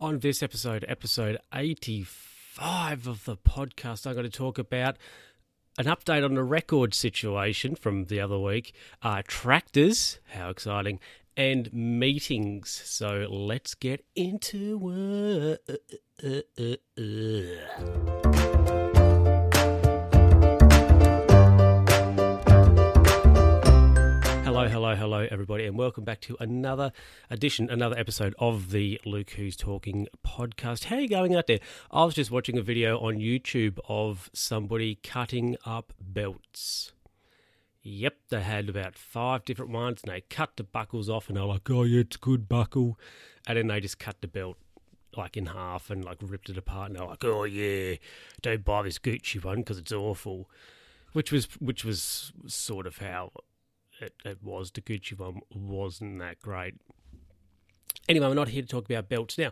On this episode, episode 85 of the podcast, I'm going to talk about an update on the record situation from the other week, uh, tractors, how exciting, and meetings. So let's get into it. Hello, everybody, and welcome back to another edition, another episode of the Luke Who's Talking podcast. How are you going out there? I was just watching a video on YouTube of somebody cutting up belts. Yep, they had about five different ones, and they cut the buckles off, and they're like, "Oh yeah, it's good buckle," and then they just cut the belt like in half and like ripped it apart, and they're like, "Oh yeah, don't buy this Gucci one because it's awful," which was which was sort of how it, it was. The Gucci one wasn't that great. Anyway, we're not here to talk about belts now,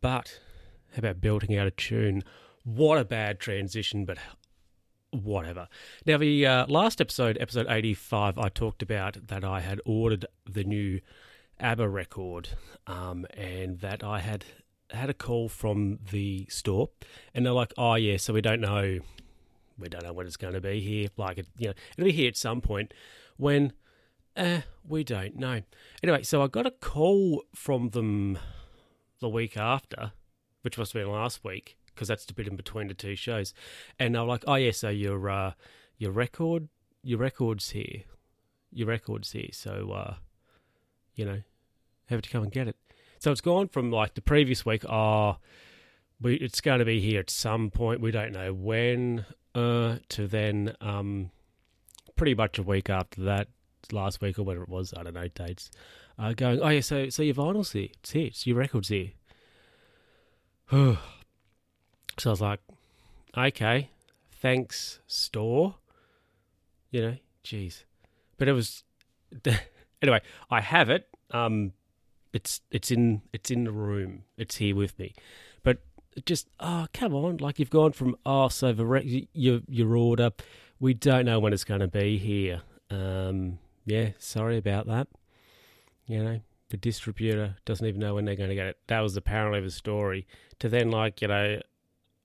but how about belting out of tune? What a bad transition, but whatever. Now, the uh, last episode, episode 85, I talked about that I had ordered the new ABBA record um, and that I had had a call from the store and they're like, oh, yeah, so we don't know. We don't know what it's going to be here. Like, it, you know, it'll be here at some point when eh, we don't know. Anyway, so I got a call from them the week after, which must have been last week, because that's the bit in between the two shows. And they were like, "Oh yeah, so your uh, your record, your records here, your records here. So uh, you know, have to come and get it." So it's gone from like the previous week. Oh, we it's going to be here at some point. We don't know when. Uh, to then um, pretty much a week after that, last week or whatever it was, I don't know dates. Uh, going, oh yeah, so so your vinyl's here, it's here, it's your record's here. so I was like, okay, thanks, store. You know, jeez, but it was anyway. I have it. Um, it's it's in it's in the room. It's here with me, but just oh come on, like you've gone from oh so the re- your your order we don't know when it's going to be here. Um, yeah, sorry about that. You know, the distributor doesn't even know when they're going to get it. That was apparently the story. To then, like, you know,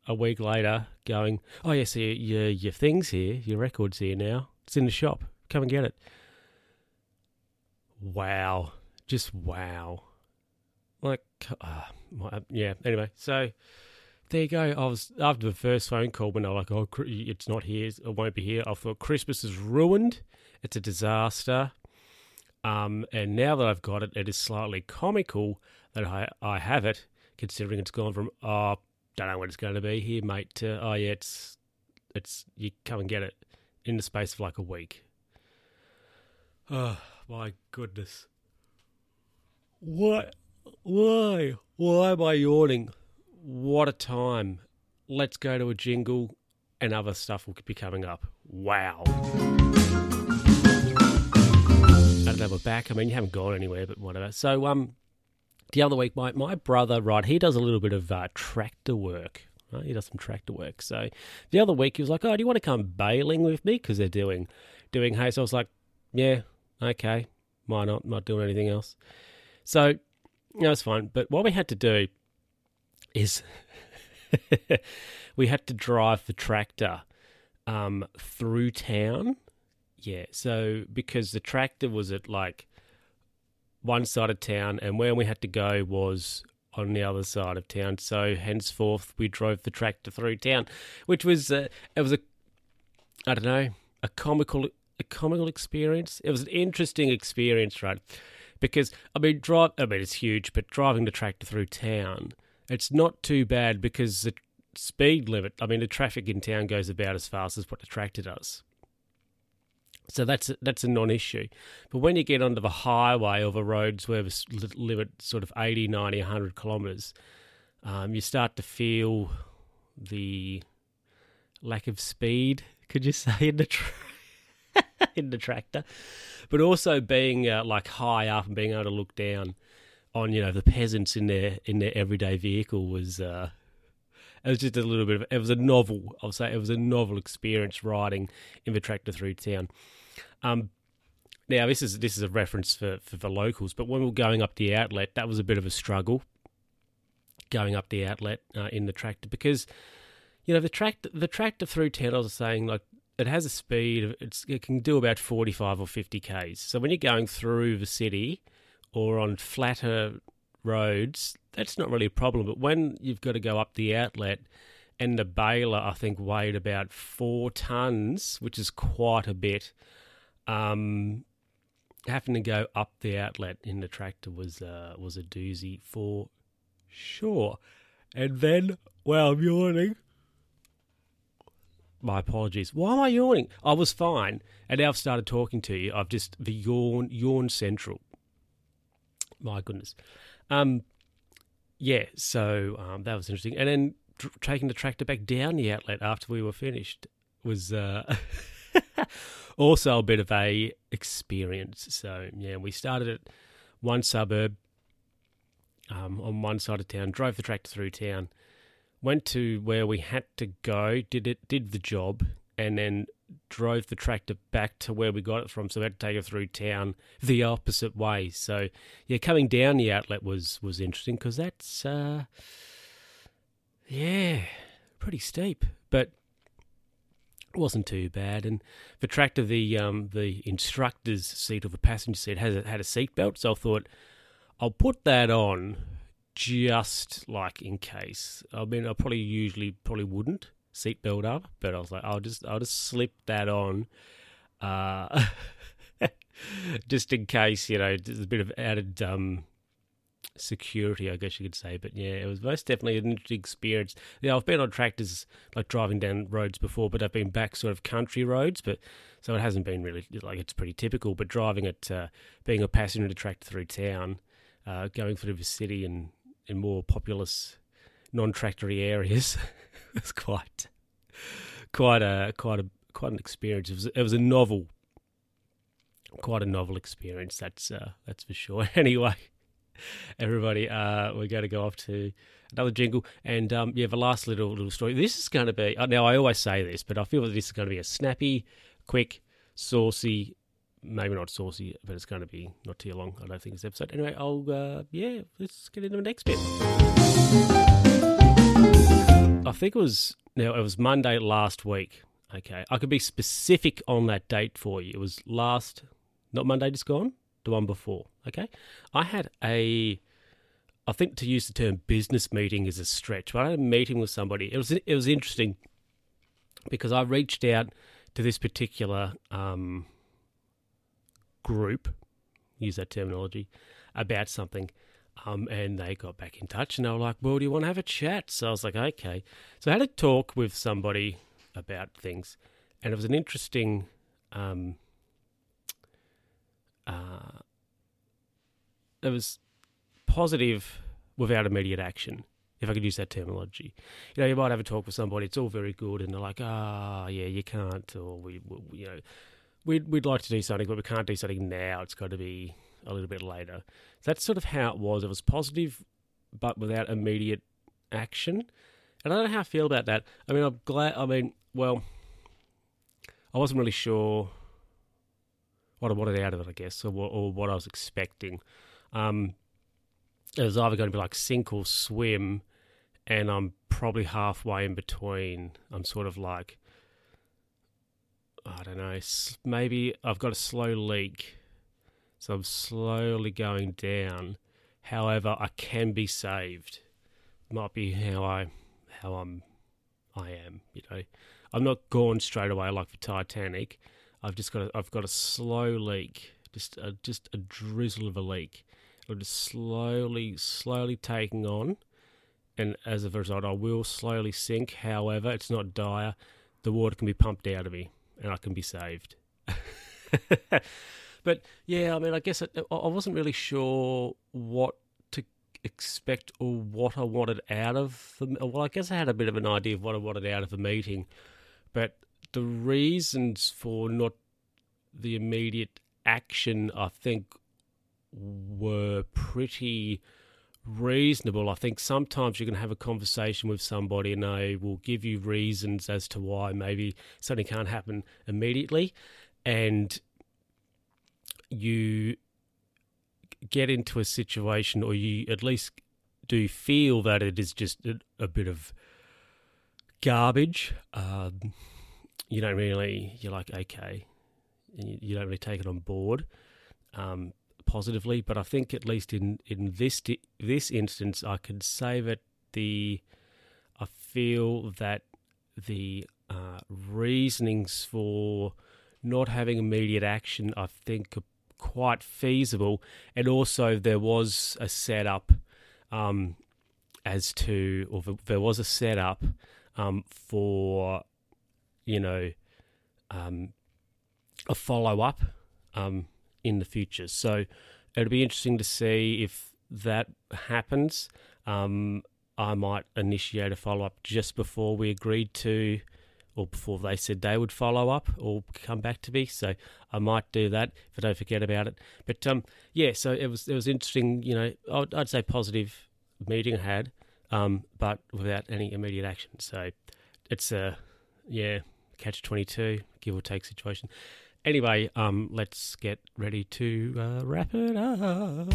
a week later going, oh, yeah, so your, your thing's here, your record's here now. It's in the shop. Come and get it. Wow. Just wow. Like, uh, yeah, anyway, so there you go. I was after the first phone call when I was like, "Oh, it's not here. It won't be here." I thought Christmas is ruined. It's a disaster. Um, and now that I've got it, it is slightly comical that I I have it, considering it's gone from oh, don't know when it's going to be here, mate, to oh yeah, it's it's you come and get it in the space of like a week. Oh my goodness. What? Why? Why am I yawning? What a time. Let's go to a jingle and other stuff will be coming up. Wow. I don't know, we're back. I mean, you haven't gone anywhere, but whatever. So, um, the other week, my, my brother, right, he does a little bit of uh, tractor work. Right? He does some tractor work. So the other week, he was like, "Oh, do you want to come baling with me? Because they're doing doing hay." So I was like, "Yeah, okay, why not? Not doing anything else." So know, it's fine. But what we had to do is we had to drive the tractor um, through town. Yeah, so because the tractor was at like one side of town, and where we had to go was on the other side of town. So henceforth, we drove the tractor through town, which was uh, it was a I don't know a comical a comical experience. It was an interesting experience, right? Because I mean, drive. I mean, it's huge, but driving the tractor through town it's not too bad because the speed limit, I mean, the traffic in town goes about as fast as what the tractor does. So that's a, that's a non-issue. But when you get onto the highway or the roads where the limit sort of 80, 90, 100 kilometres, um, you start to feel the lack of speed, could you say, in the tra- in the tractor, but also being uh, like high up and being able to look down on you know the peasants in their in their everyday vehicle was uh, it was just a little bit of it was a novel I'll say it was a novel experience riding in the tractor through town. Um, now this is this is a reference for, for the locals, but when we were going up the outlet, that was a bit of a struggle going up the outlet uh, in the tractor because you know the tractor the tractor through town. I was saying like it has a speed it can do about 45 or 50 k's so when you're going through the city or on flatter roads that's not really a problem but when you've got to go up the outlet and the baler i think weighed about four tons which is quite a bit um, having to go up the outlet in the tractor was uh, was a doozy for sure and then well i'm yawning my apologies. Why am I yawning? I was fine, and now I've started talking to you. I've just the yawn, yawn central. My goodness. Um, yeah. So um, that was interesting, and then tr- taking the tractor back down the outlet after we were finished was uh, also a bit of a experience. So yeah, we started at one suburb um, on one side of town, drove the tractor through town went to where we had to go, did it, did the job, and then drove the tractor back to where we got it from. So we had to take it through town the opposite way. So yeah, coming down the outlet was was interesting because that's uh, yeah, pretty steep, but it wasn't too bad. And the tractor, the um, the instructor's seat or the passenger seat has had a seat belt, so I thought I'll put that on just like in case. I mean, I probably usually probably wouldn't seatbelt up, but I was like, I'll just I'll just slip that on, uh, just in case you know there's a bit of added um, security, I guess you could say. But yeah, it was most definitely an interesting experience. Yeah, I've been on tractors like driving down roads before, but I've been back sort of country roads, but so it hasn't been really like it's pretty typical. But driving it, uh, being a passenger in a tractor through town. Uh, going through the city and in more populous, non-tractory areas. it's quite, quite a quite a quite an experience. It was it was a novel, quite a novel experience. That's uh, that's for sure. Anyway, everybody, uh, we're going to go off to another jingle, and um, yeah, the last little little story. This is going to be uh, now. I always say this, but I feel that this is going to be a snappy, quick, saucy maybe not saucy, but it's going to be not too long. I don't think this episode. Anyway, I'll uh, yeah, let's get into the next bit. I think it was now it was Monday last week. Okay, I could be specific on that date for you. It was last, not Monday just gone, the one before. Okay, I had a. I think to use the term business meeting is a stretch, but I had a meeting with somebody. It was it was interesting because I reached out to this particular um, group, use that terminology, about something. Um, and they got back in touch and they were like, Well, do you want to have a chat? So I was like, Okay. So I had a talk with somebody about things, and it was an interesting. Um, uh, it was positive without immediate action, if I could use that terminology. You know, you might have a talk with somebody, it's all very good, and they're like, ah, oh, yeah, you can't, or we, we, you know, we'd we'd like to do something, but we can't do something now. It's got to be a little bit later. That's sort of how it was. It was positive, but without immediate action. And I don't know how I feel about that. I mean, I'm glad. I mean, well, I wasn't really sure what I wanted out of it, I guess, or what, or what I was expecting. Um, it was either going to be like sink or swim, and I'm probably halfway in between. I'm sort of like I don't know, maybe I've got a slow leak, so I'm slowly going down. However, I can be saved. Might be how I how I'm I am. You know, I'm not gone straight away like the Titanic. I've just got a, I've got a slow leak, just a, just a drizzle of a leak. I'm just slowly slowly taking on, and as a result, I will slowly sink. However, it's not dire. The water can be pumped out of me and I can be saved. but yeah, I mean, I guess it, I wasn't really sure what to expect or what I wanted out of the. Well, I guess I had a bit of an idea of what I wanted out of the meeting, but the reasons for not the immediate action, I think, were pretty reasonable. I think sometimes you can have a conversation with somebody and they will give you reasons as to why maybe something can't happen immediately. And you get into a situation or you at least do feel that it is just a, a bit of garbage. Um, you don't really, you're like, okay, you, you, don't really take it on board um, positively. But I think at least in, in this this instance, I can say that the I feel that the uh, reasonings for not having immediate action, I think, are quite feasible. And also, there was a setup um, as to, or there was a setup um, for, you know, um, a follow up um, in the future. So it'll be interesting to see if that happens. Um, I might initiate a follow up just before we agreed to, or before they said they would follow up or come back to me. So I might do that if I don't forget about it. But um, yeah, so it was it was interesting. You know, I'd, I'd say positive meeting I had, um, but without any immediate action. So it's a yeah catch twenty two give or take situation. Anyway, um, let's get ready to uh, wrap it up.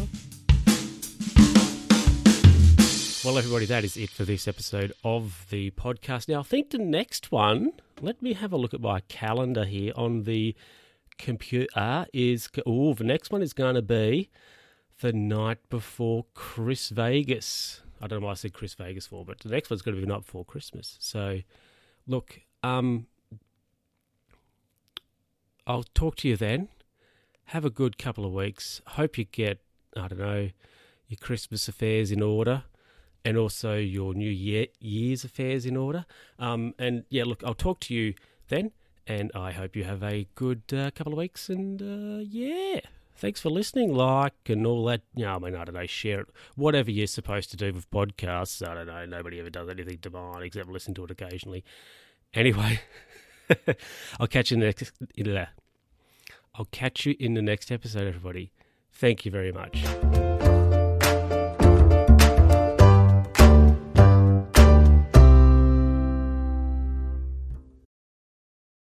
Well, everybody, that is it for this episode of the podcast. Now, I think the next one, let me have a look at my calendar here on the computer, is, oh, the next one is going to be the night before Chris Vegas. I don't know why I said Chris Vegas for, but the next one's going to be the night before Christmas. So, look, um, I'll talk to you then. Have a good couple of weeks. Hope you get, I don't know, your Christmas affairs in order and also your New Year Year's affairs in order. Um, and yeah, look, I'll talk to you then, and I hope you have a good uh, couple of weeks. And uh, yeah, thanks for listening, like and all that. You know, I mean, I don't know, share it, whatever you're supposed to do with podcasts. I don't know. Nobody ever does anything to mine except listen to it occasionally. Anyway, I'll catch you in the next. I'll catch you in the next episode, everybody. Thank you very much.